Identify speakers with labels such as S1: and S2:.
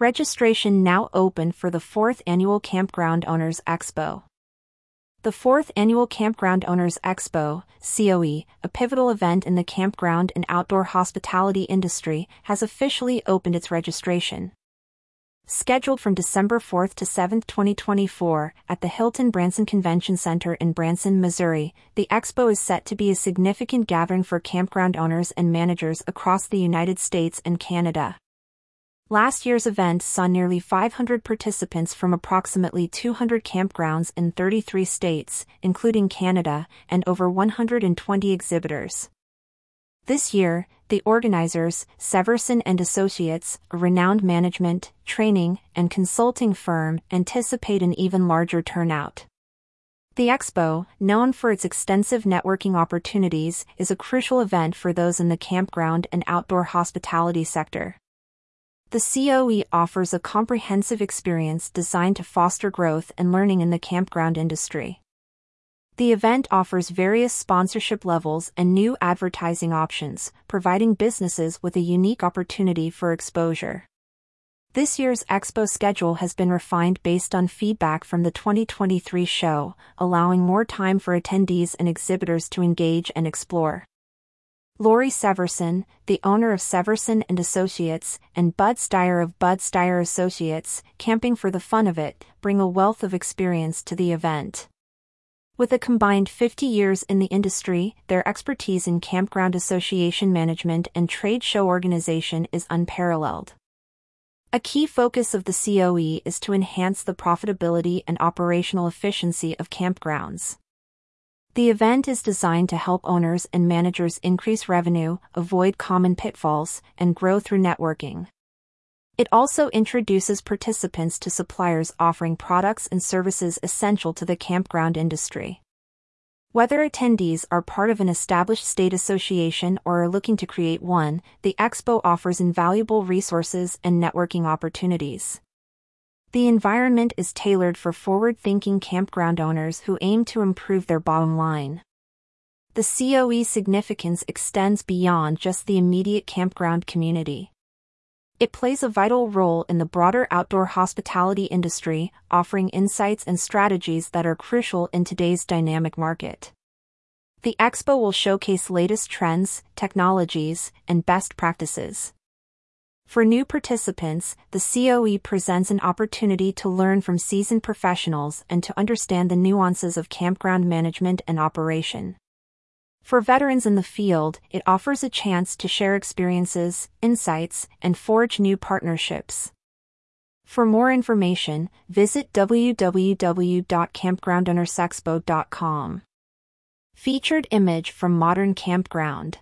S1: Registration now open for the 4th Annual Campground Owners Expo. The 4th Annual Campground Owners Expo, COE, a pivotal event in the campground and outdoor hospitality industry, has officially opened its registration. Scheduled from December 4 to 7, 2024, at the Hilton Branson Convention Center in Branson, Missouri, the expo is set to be a significant gathering for campground owners and managers across the United States and Canada. Last year's event saw nearly 500 participants from approximately 200 campgrounds in 33 states, including Canada, and over 120 exhibitors. This year, the organizers, Severson and Associates, a renowned management, training, and consulting firm, anticipate an even larger turnout. The Expo, known for its extensive networking opportunities, is a crucial event for those in the campground and outdoor hospitality sector. The COE offers a comprehensive experience designed to foster growth and learning in the campground industry. The event offers various sponsorship levels and new advertising options, providing businesses with a unique opportunity for exposure. This year's expo schedule has been refined based on feedback from the 2023 show, allowing more time for attendees and exhibitors to engage and explore. Lori Severson, the owner of Severson and Associates, and Bud Steyer of Bud Steyer Associates, camping for the fun of it, bring a wealth of experience to the event. With a combined 50 years in the industry, their expertise in campground association management and trade show organization is unparalleled. A key focus of the COE is to enhance the profitability and operational efficiency of campgrounds. The event is designed to help owners and managers increase revenue, avoid common pitfalls, and grow through networking. It also introduces participants to suppliers offering products and services essential to the campground industry. Whether attendees are part of an established state association or are looking to create one, the expo offers invaluable resources and networking opportunities. The environment is tailored for forward thinking campground owners who aim to improve their bottom line. The COE significance extends beyond just the immediate campground community. It plays a vital role in the broader outdoor hospitality industry, offering insights and strategies that are crucial in today's dynamic market. The expo will showcase latest trends, technologies, and best practices. For new participants, the COE presents an opportunity to learn from seasoned professionals and to understand the nuances of campground management and operation. For veterans in the field, it offers a chance to share experiences, insights, and forge new partnerships. For more information, visit www.campgroundownersexpo.com. Featured image from Modern Campground